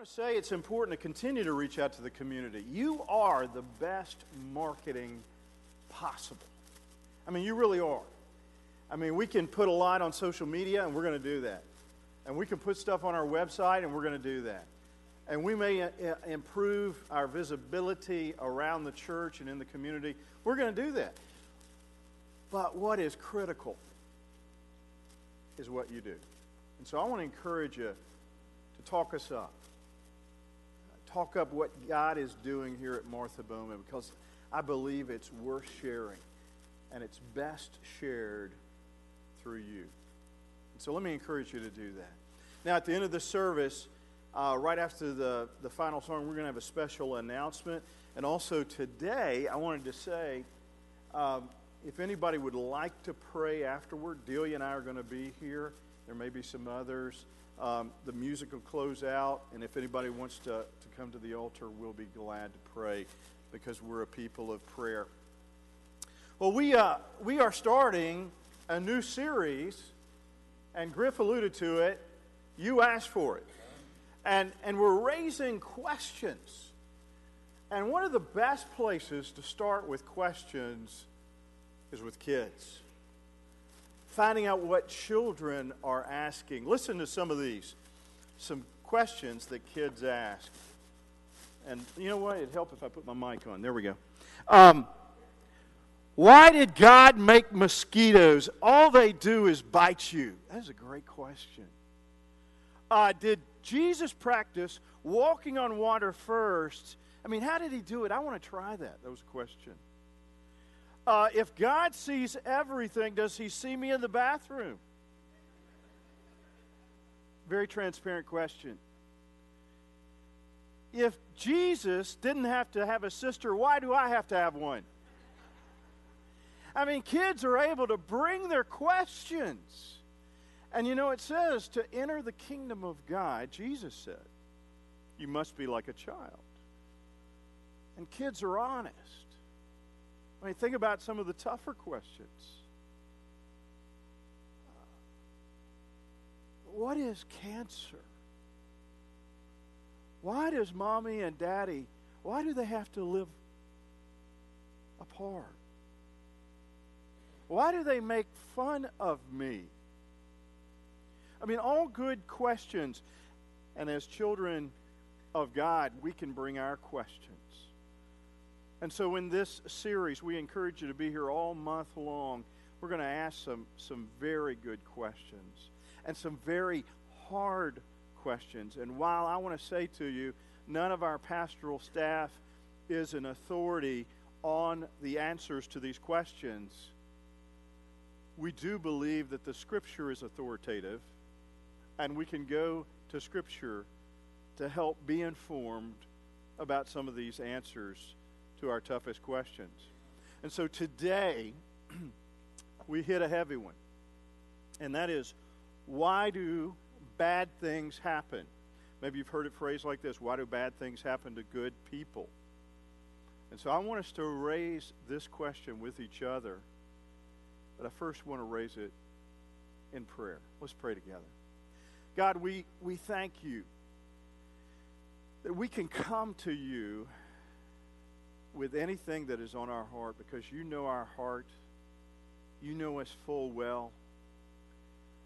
want to say it's important to continue to reach out to the community. You are the best marketing possible. I mean, you really are. I mean, we can put a lot on social media, and we're going to do that. And we can put stuff on our website, and we're going to do that. And we may uh, improve our visibility around the church and in the community. We're going to do that. But what is critical is what you do. And so I want to encourage you to talk us up. Talk up what God is doing here at Martha Bowman because I believe it's worth sharing and it's best shared through you. So let me encourage you to do that. Now, at the end of the service, uh, right after the, the final song, we're going to have a special announcement. And also today, I wanted to say um, if anybody would like to pray afterward, Delia and I are going to be here. There may be some others. Um, the music will close out, and if anybody wants to, to come to the altar, we'll be glad to pray because we're a people of prayer. Well, we, uh, we are starting a new series, and Griff alluded to it. You asked for it. And, and we're raising questions. And one of the best places to start with questions is with kids finding out what children are asking. Listen to some of these, some questions that kids ask. And you know what? It'd help if I put my mic on. There we go. Um, why did God make mosquitoes? All they do is bite you. That is a great question. Uh, did Jesus practice walking on water first? I mean, how did he do it? I want to try that. That was a question. Uh, if God sees everything, does he see me in the bathroom? Very transparent question. If Jesus didn't have to have a sister, why do I have to have one? I mean, kids are able to bring their questions. And you know, it says to enter the kingdom of God, Jesus said, you must be like a child. And kids are honest. I mean, think about some of the tougher questions. Uh, what is cancer? Why does mommy and daddy, why do they have to live apart? Why do they make fun of me? I mean, all good questions. And as children of God, we can bring our questions. And so, in this series, we encourage you to be here all month long. We're going to ask some, some very good questions and some very hard questions. And while I want to say to you, none of our pastoral staff is an authority on the answers to these questions, we do believe that the Scripture is authoritative, and we can go to Scripture to help be informed about some of these answers to our toughest questions. And so today, we hit a heavy one. And that is why do bad things happen? Maybe you've heard it phrased like this why do bad things happen to good people? And so I want us to raise this question with each other. But I first want to raise it in prayer. Let's pray together. God, we, we thank you that we can come to you with anything that is on our heart because you know our heart. You know us full well.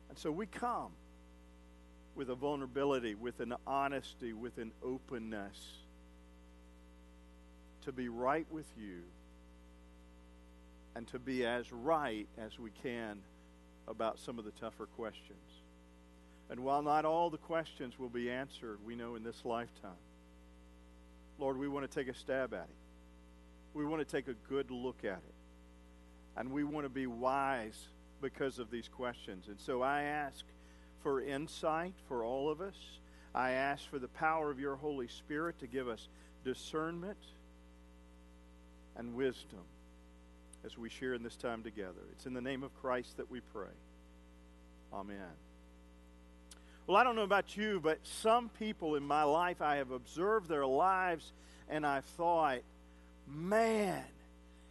And so we come with a vulnerability, with an honesty, with an openness to be right with you and to be as right as we can about some of the tougher questions. And while not all the questions will be answered, we know in this lifetime, Lord, we want to take a stab at it we want to take a good look at it. And we want to be wise because of these questions. And so I ask for insight for all of us. I ask for the power of your Holy Spirit to give us discernment and wisdom as we share in this time together. It's in the name of Christ that we pray. Amen. Well, I don't know about you, but some people in my life, I have observed their lives and I've thought, man,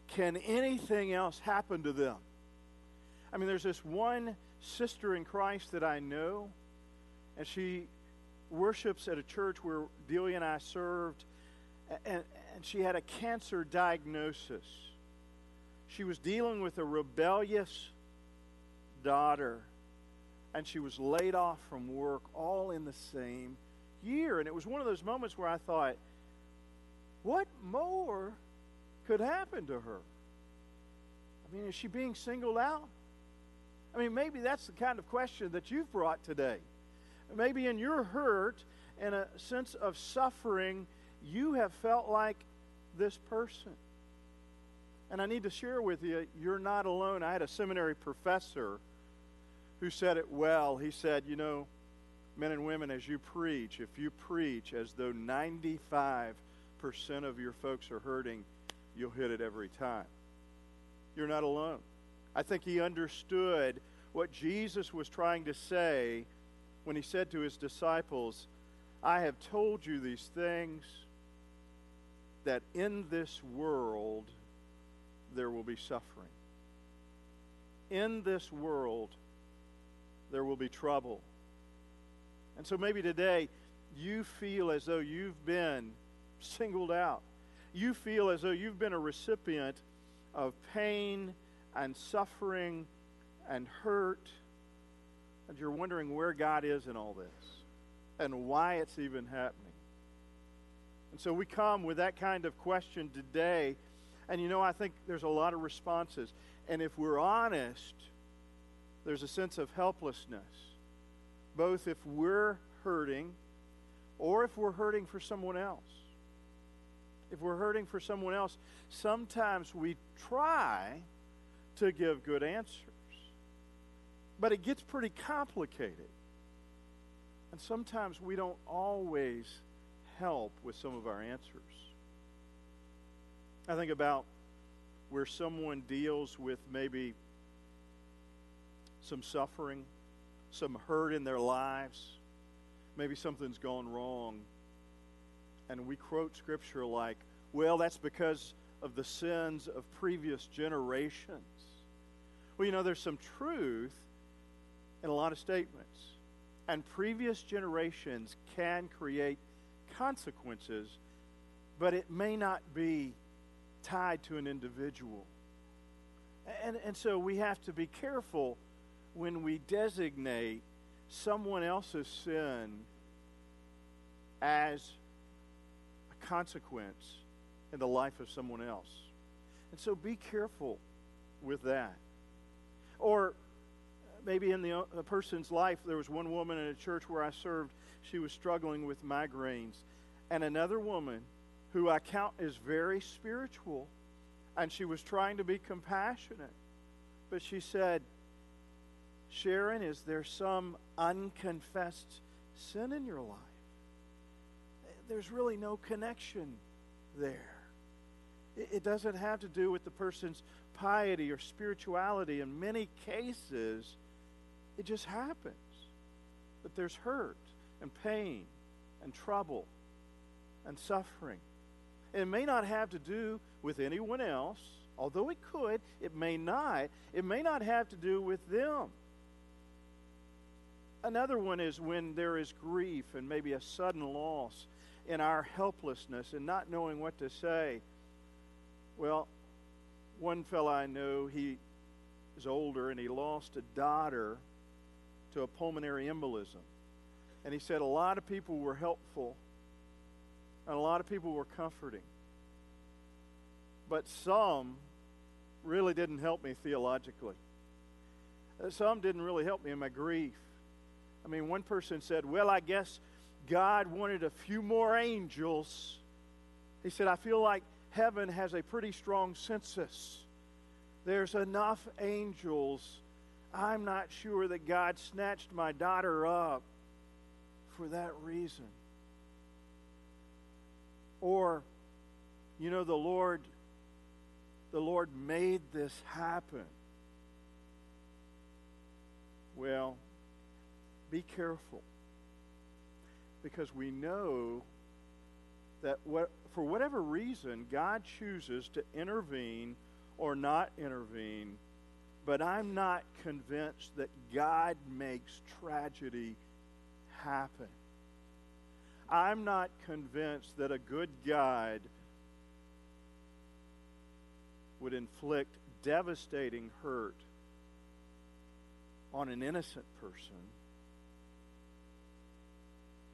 can anything else happen to them? I mean, there's this one sister in Christ that I know, and she worships at a church where Delia and I served, and, and she had a cancer diagnosis. She was dealing with a rebellious daughter, and she was laid off from work all in the same year. And it was one of those moments where I thought, what more could happen to her? I mean, is she being singled out? I mean, maybe that's the kind of question that you've brought today. Maybe in your hurt and a sense of suffering, you have felt like this person. And I need to share with you, you're not alone. I had a seminary professor who said it well. He said, You know, men and women, as you preach, if you preach as though 95% of your folks are hurting, you'll hit it every time. You're not alone. I think he understood what Jesus was trying to say when he said to his disciples, I have told you these things that in this world there will be suffering. In this world there will be trouble. And so maybe today you feel as though you've been singled out. You feel as though you've been a recipient of pain and suffering and hurt, and you're wondering where God is in all this and why it's even happening. And so we come with that kind of question today, and you know, I think there's a lot of responses. And if we're honest, there's a sense of helplessness, both if we're hurting or if we're hurting for someone else. If we're hurting for someone else, sometimes we try to give good answers. But it gets pretty complicated. And sometimes we don't always help with some of our answers. I think about where someone deals with maybe some suffering, some hurt in their lives, maybe something's gone wrong. And we quote scripture like, well, that's because of the sins of previous generations. Well, you know, there's some truth in a lot of statements. And previous generations can create consequences, but it may not be tied to an individual. And, and so we have to be careful when we designate someone else's sin as consequence in the life of someone else. And so be careful with that. Or maybe in the, uh, the person's life, there was one woman in a church where I served, she was struggling with migraines. And another woman who I count as very spiritual, and she was trying to be compassionate. But she said, Sharon, is there some unconfessed sin in your life? There's really no connection there. It doesn't have to do with the person's piety or spirituality. In many cases, it just happens But there's hurt and pain and trouble and suffering. It may not have to do with anyone else, although it could. It may not. It may not have to do with them. Another one is when there is grief and maybe a sudden loss in our helplessness and not knowing what to say. Well, one fellow I know, he is older and he lost a daughter to a pulmonary embolism. And he said a lot of people were helpful and a lot of people were comforting. But some really didn't help me theologically. Uh, some didn't really help me in my grief. I mean, one person said, Well, I guess God wanted a few more angels. He said, I feel like heaven has a pretty strong census. There's enough angels I'm not sure that God snatched my daughter up for that reason. Or, you know, the Lord, the Lord made this happen. Well, be careful. Because we know that what, for whatever reason, God chooses to intervene or not intervene but I'm not convinced that God makes tragedy happen. I'm not convinced that a good God would inflict devastating hurt on an innocent person.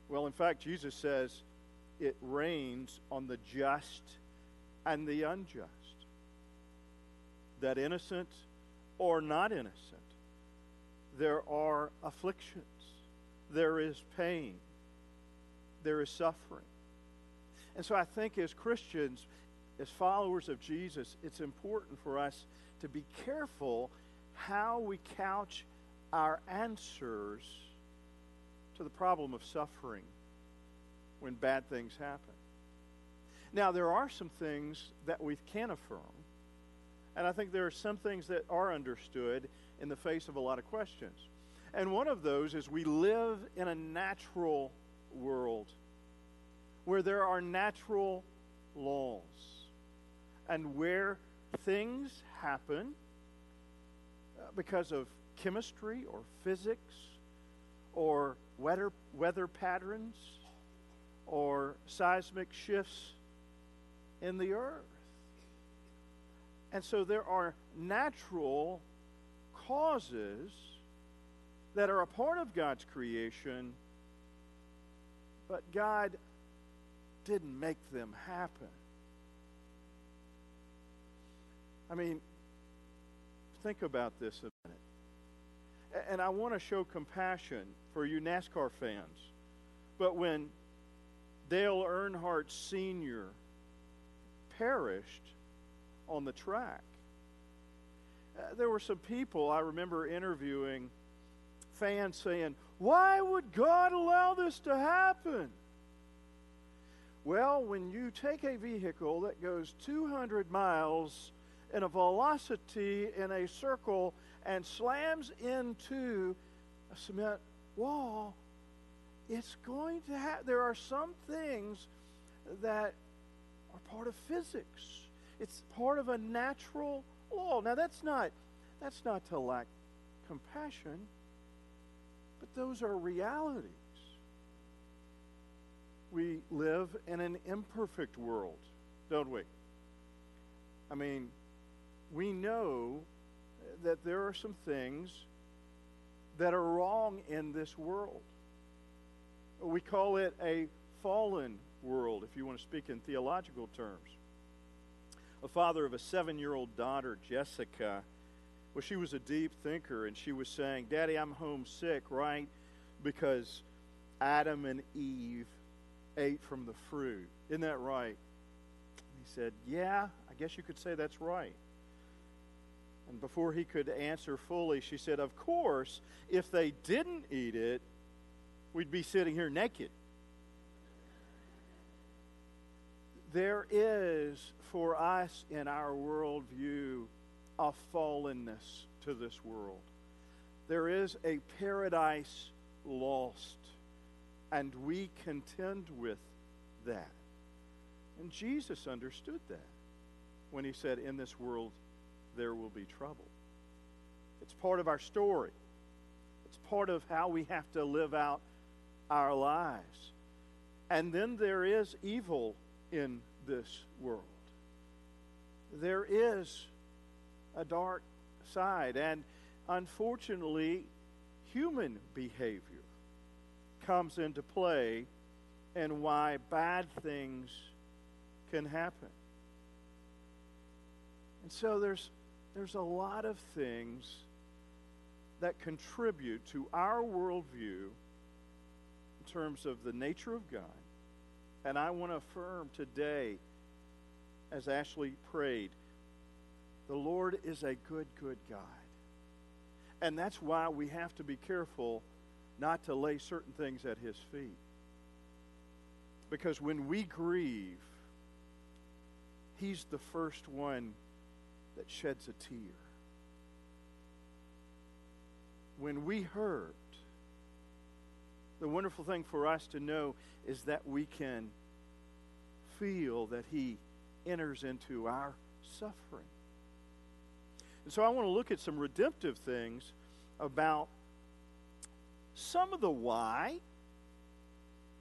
Well, in fact, Jesus says it rains on the just and the unjust. That innocent or not innocent, there are afflictions, there is pain, there is suffering. And so I think as Christians, as followers of Jesus, it's important for us to be careful how we couch our answers to the problem of suffering when bad things happen. Now, there are some things that we can affirm, and I think there are some things that are understood in the face of a lot of questions. And one of those is we live in a natural world where there are natural laws and where things happen uh, because of chemistry or physics or weather, weather patterns or seismic shifts in the earth. And so there are natural causes that are a part of God's creation, but God didn't make them happen. I mean, think about this a minute. And I want to show compassion for you NASCAR fans. But when Dale Earnhardt Sr. perished on the track, uh, there were some people I remember interviewing fans saying, Why would God allow this to happen? Well, when you take a vehicle that goes 200 miles in a velocity in a circle and slams into a cement wall, it's going to have, there are some things that are part of physics. It's part of a natural law. Now that's not, that's not to lack compassion, but those are realities. We live in an imperfect world, don't we? I mean, we know that there are some things that are wrong in this world. We call it a fallen world, if you want to speak in theological terms. A father of a seven year old daughter, Jessica, well, she was a deep thinker, and she was saying, Daddy, I'm homesick, right? Because Adam and Eve ate from the fruit. Isn't that right? He said, Yeah, I guess you could say that's right. And before he could answer fully, she said, Of course, if they didn't eat it, we'd be sitting here naked. There is for us in our worldview a fallenness to this world. There is a paradise lost, and we contend with that. And Jesus understood that when he said, In this world there will be trouble. It's part of our story, it's part of how we have to live out our lives. And then there is evil in this world. There is a dark side. And unfortunately, human behavior comes into play and why bad things can happen. And so there's there's a lot of things that contribute to our worldview in terms of the nature of God. And I want to affirm today, as Ashley prayed, the Lord is a good, good God. And that's why we have to be careful not to lay certain things at His feet. Because when we grieve, He's the first one that sheds a tear. When we hurt, the wonderful thing for us to know is that we can feel that He enters into our suffering. And so I want to look at some redemptive things about some of the why,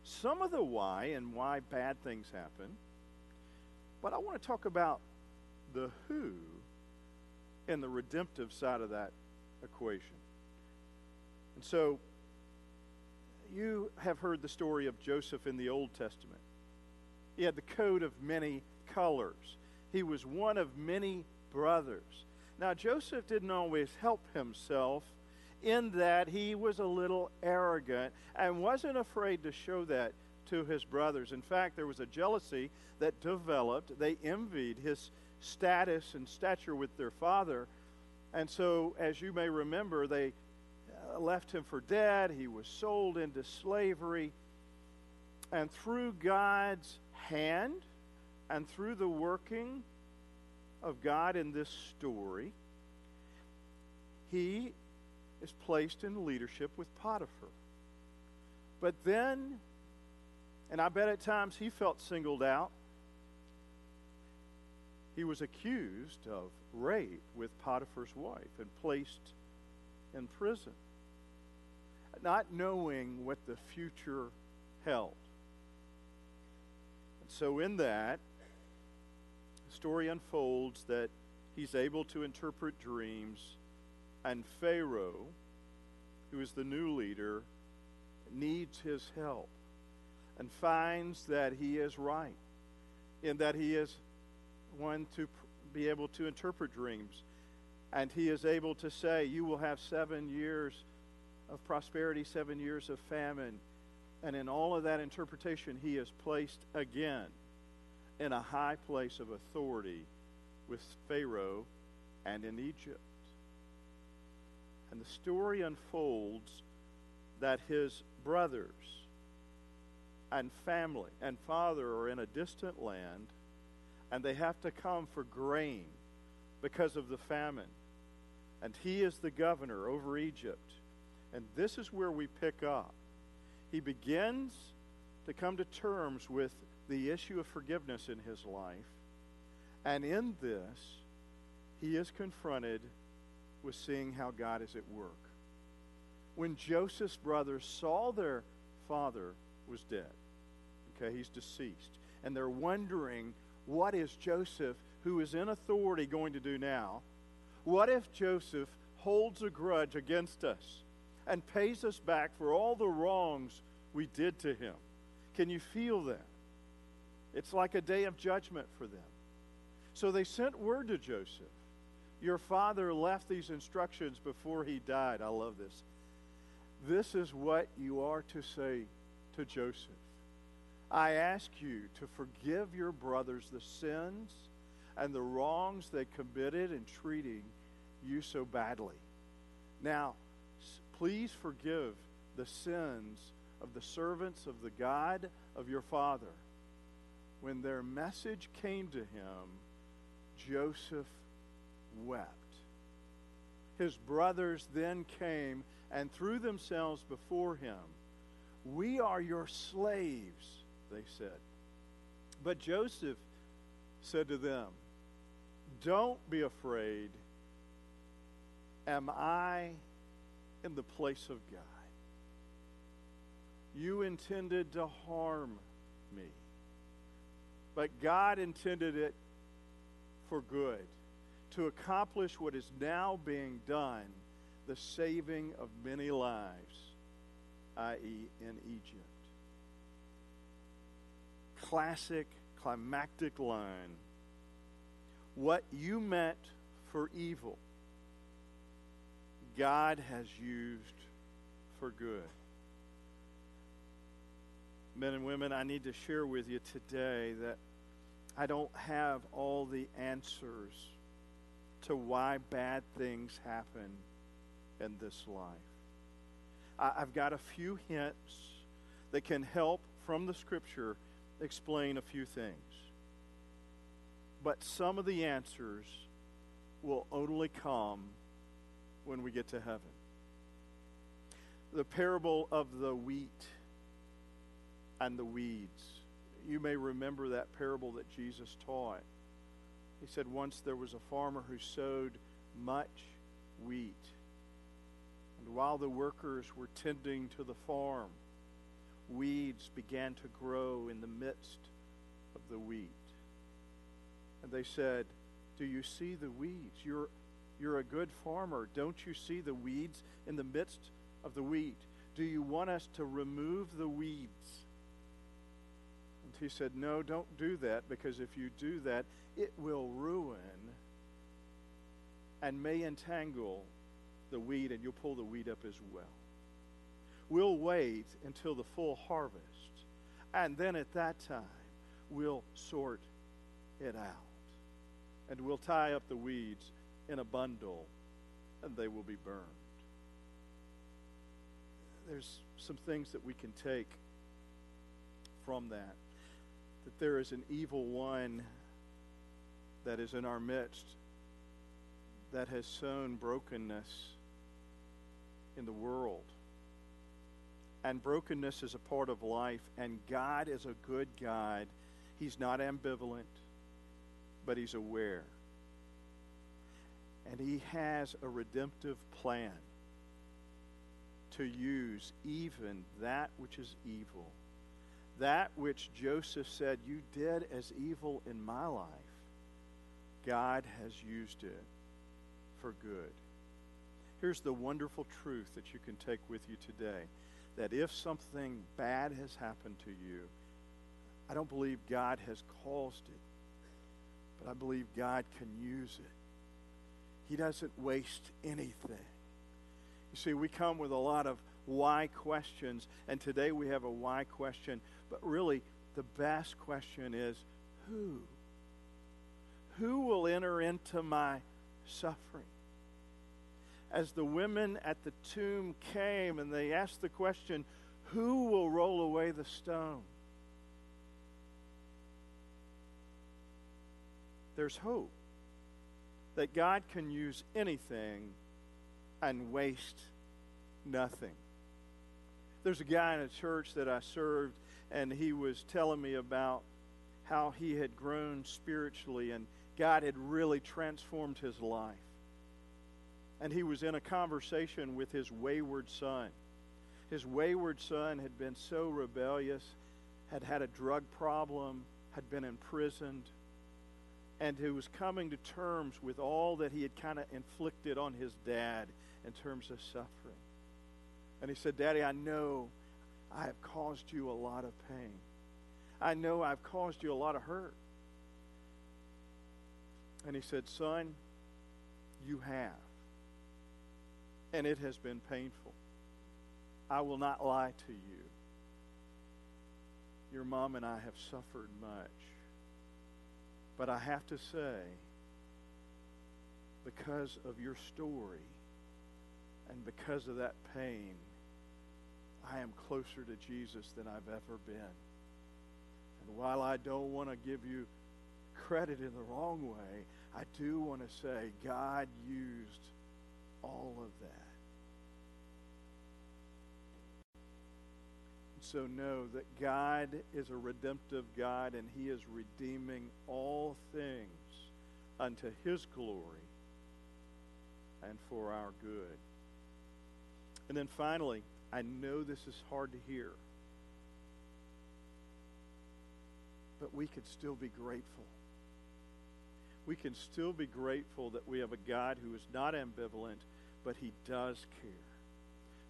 some of the why and why bad things happen. But I want to talk about the who and the redemptive side of that equation. And so you have heard the story of Joseph in the Old Testament. He had the coat of many colors. He was one of many brothers. Now, Joseph didn't always help himself in that he was a little arrogant and wasn't afraid to show that to his brothers. In fact, there was a jealousy that developed. They envied his status and stature with their father. And so, as you may remember, they uh, left him for dead. He was sold into slavery. And through God's hand and through the working of God in this story, he is placed in leadership with Potiphar. But then, and I bet at times he felt singled out, he was accused of rape with Potiphar's wife and placed in prison, not knowing what the future held. And so, in that, the story unfolds that he's able to interpret dreams and Pharaoh, who is the new leader, needs his help and finds that he is right in that he is one to be able to interpret dreams. And he is able to say, You will have seven years of prosperity, seven years of famine. And in all of that interpretation, he is placed again in a high place of authority with Pharaoh and in Egypt. And the story unfolds that his brothers and family and father are in a distant land and they have to come for grain because of the famine. And he is the governor over Egypt. And this is where we pick up. He begins to come to terms with the issue of forgiveness in his life. And in this, he is confronted with seeing how God is at work. When Joseph's brothers saw their father was dead, okay, he's deceased, and they're wondering, what is Joseph, who is in authority, going to do now? What if Joseph holds a grudge against us and pays us back for all the wrongs we did to him? Can you feel that? It's like a day of judgment for them. So they sent word to Joseph your father left these instructions before he died. I love this. This is what you are to say to Joseph. I ask you to forgive your brothers the sins and the wrongs they committed in treating you so badly. Now, please forgive the sins of the servants of the God of your father. When their message came to him, Joseph wept. His brothers then came and threw themselves before him. We are your slaves, they said. But Joseph said to them, Don't be afraid. Am I in the place of God? You intended to harm me, but God intended it for good to accomplish what is now being done the saving of many lives, i.e., in Egypt. Classic, climactic line. What you meant for evil, God has used for good. Men and women, I need to share with you today that I don't have all the answers to why bad things happen in this life. I've got a few hints that can help from the scripture explain a few things. But some of the answers will only come when we get to heaven. The parable of the wheat and the weeds. You may remember that parable that Jesus taught. He said, Once there was a farmer who sowed much wheat. And while the workers were tending to the farm, weeds began to grow in the midst of the wheat. And they said, Do you see the weeds? You're, you're a good farmer. Don't you see the weeds in the midst of the wheat? Do you want us to remove the weeds? And he said, No, don't do that, because if you do that, it will ruin and may entangle the weed, and you'll pull the weed up as well. We'll wait until the full harvest, and then at that time, we'll sort it out. And we'll tie up the weeds in a bundle, and they will be burned. There's some things that we can take from that. That there is an evil one that is in our midst that has sown brokenness in the world. And brokenness is a part of life, and God is a good God. He's not ambivalent, but He's aware. And He has a redemptive plan to use even that which is evil. That which Joseph said, You did as evil in my life, God has used it for good. Here's the wonderful truth that you can take with you today that if something bad has happened to you, I don't believe God has caused it, but I believe God can use it. He doesn't waste anything. You see, we come with a lot of why questions, and today we have a why question, but really the best question is who? Who will enter into my suffering? As the women at the tomb came and they asked the question, Who will roll away the stone? There's hope that God can use anything and waste nothing. There's a guy in a church that I served, and he was telling me about how he had grown spiritually and God had really transformed his life and he was in a conversation with his wayward son. His wayward son had been so rebellious, had had a drug problem, had been imprisoned, and who was coming to terms with all that he had kind of inflicted on his dad in terms of suffering. And he said, Daddy, I know I have caused you a lot of pain. I know I've caused you a lot of hurt. And he said, Son, you have and it has been painful. I will not lie to you. Your mom and I have suffered much. But I have to say, because of your story and because of that pain, I am closer to Jesus than I've ever been. And while I don't want to give you credit in the wrong way, I do want to say God used all of that. So know that God is a redemptive God and He is redeeming all things unto His glory and for our good. And then finally, I know this is hard to hear, but we could still be grateful we can still be grateful that we have a God who is not ambivalent, but he does care.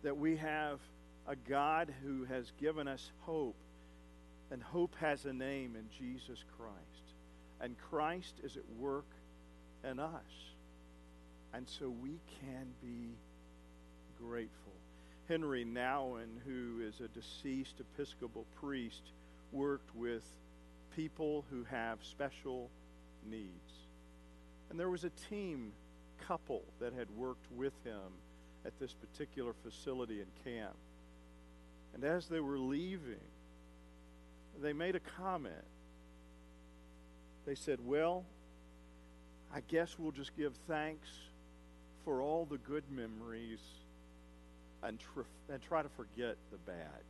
That we have a God who has given us hope, and hope has a name in Jesus Christ. And Christ is at work in us. And so we can be grateful. Henri Nouwen, who is a deceased Episcopal priest, worked with people who have special needs. And there was a team couple that had worked with him at this particular facility and camp. And as they were leaving, they made a comment. They said, Well, I guess we'll just give thanks for all the good memories and, tr- and try to forget the bad.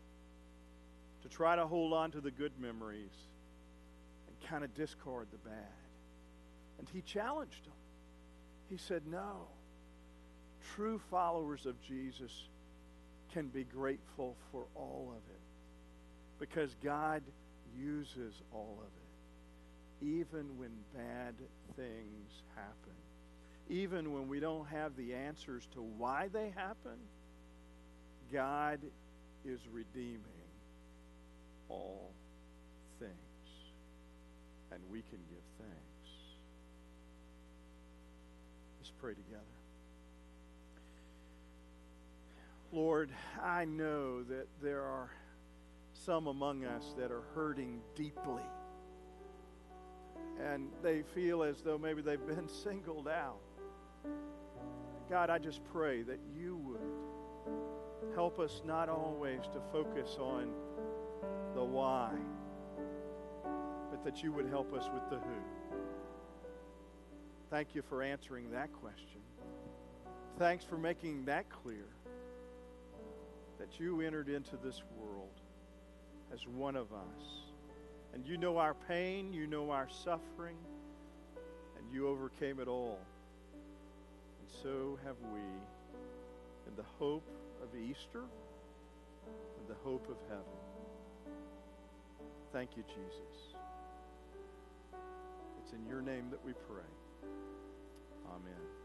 To try to hold on to the good memories and kind of discard the bad. And he challenged them. He said, No. True followers of Jesus can be grateful for all of it. Because God uses all of it, even when bad things happen. Even when we don't have the answers to why they happen, God is redeeming all things. And we can give thanks. Let's pray together. Lord, I know that there are some among us that are hurting deeply. And they feel as though maybe they've been singled out. God, I just pray that you would help us not always to focus on the why, but that you would help us with the who. Thank you for answering that question. Thanks for making that clear that you entered into this world as one of us. And you know our pain, you know our suffering, and you overcame it all. And so have we in the hope of Easter and the hope of heaven. Thank you, Jesus. It's in your name that we pray. Amen.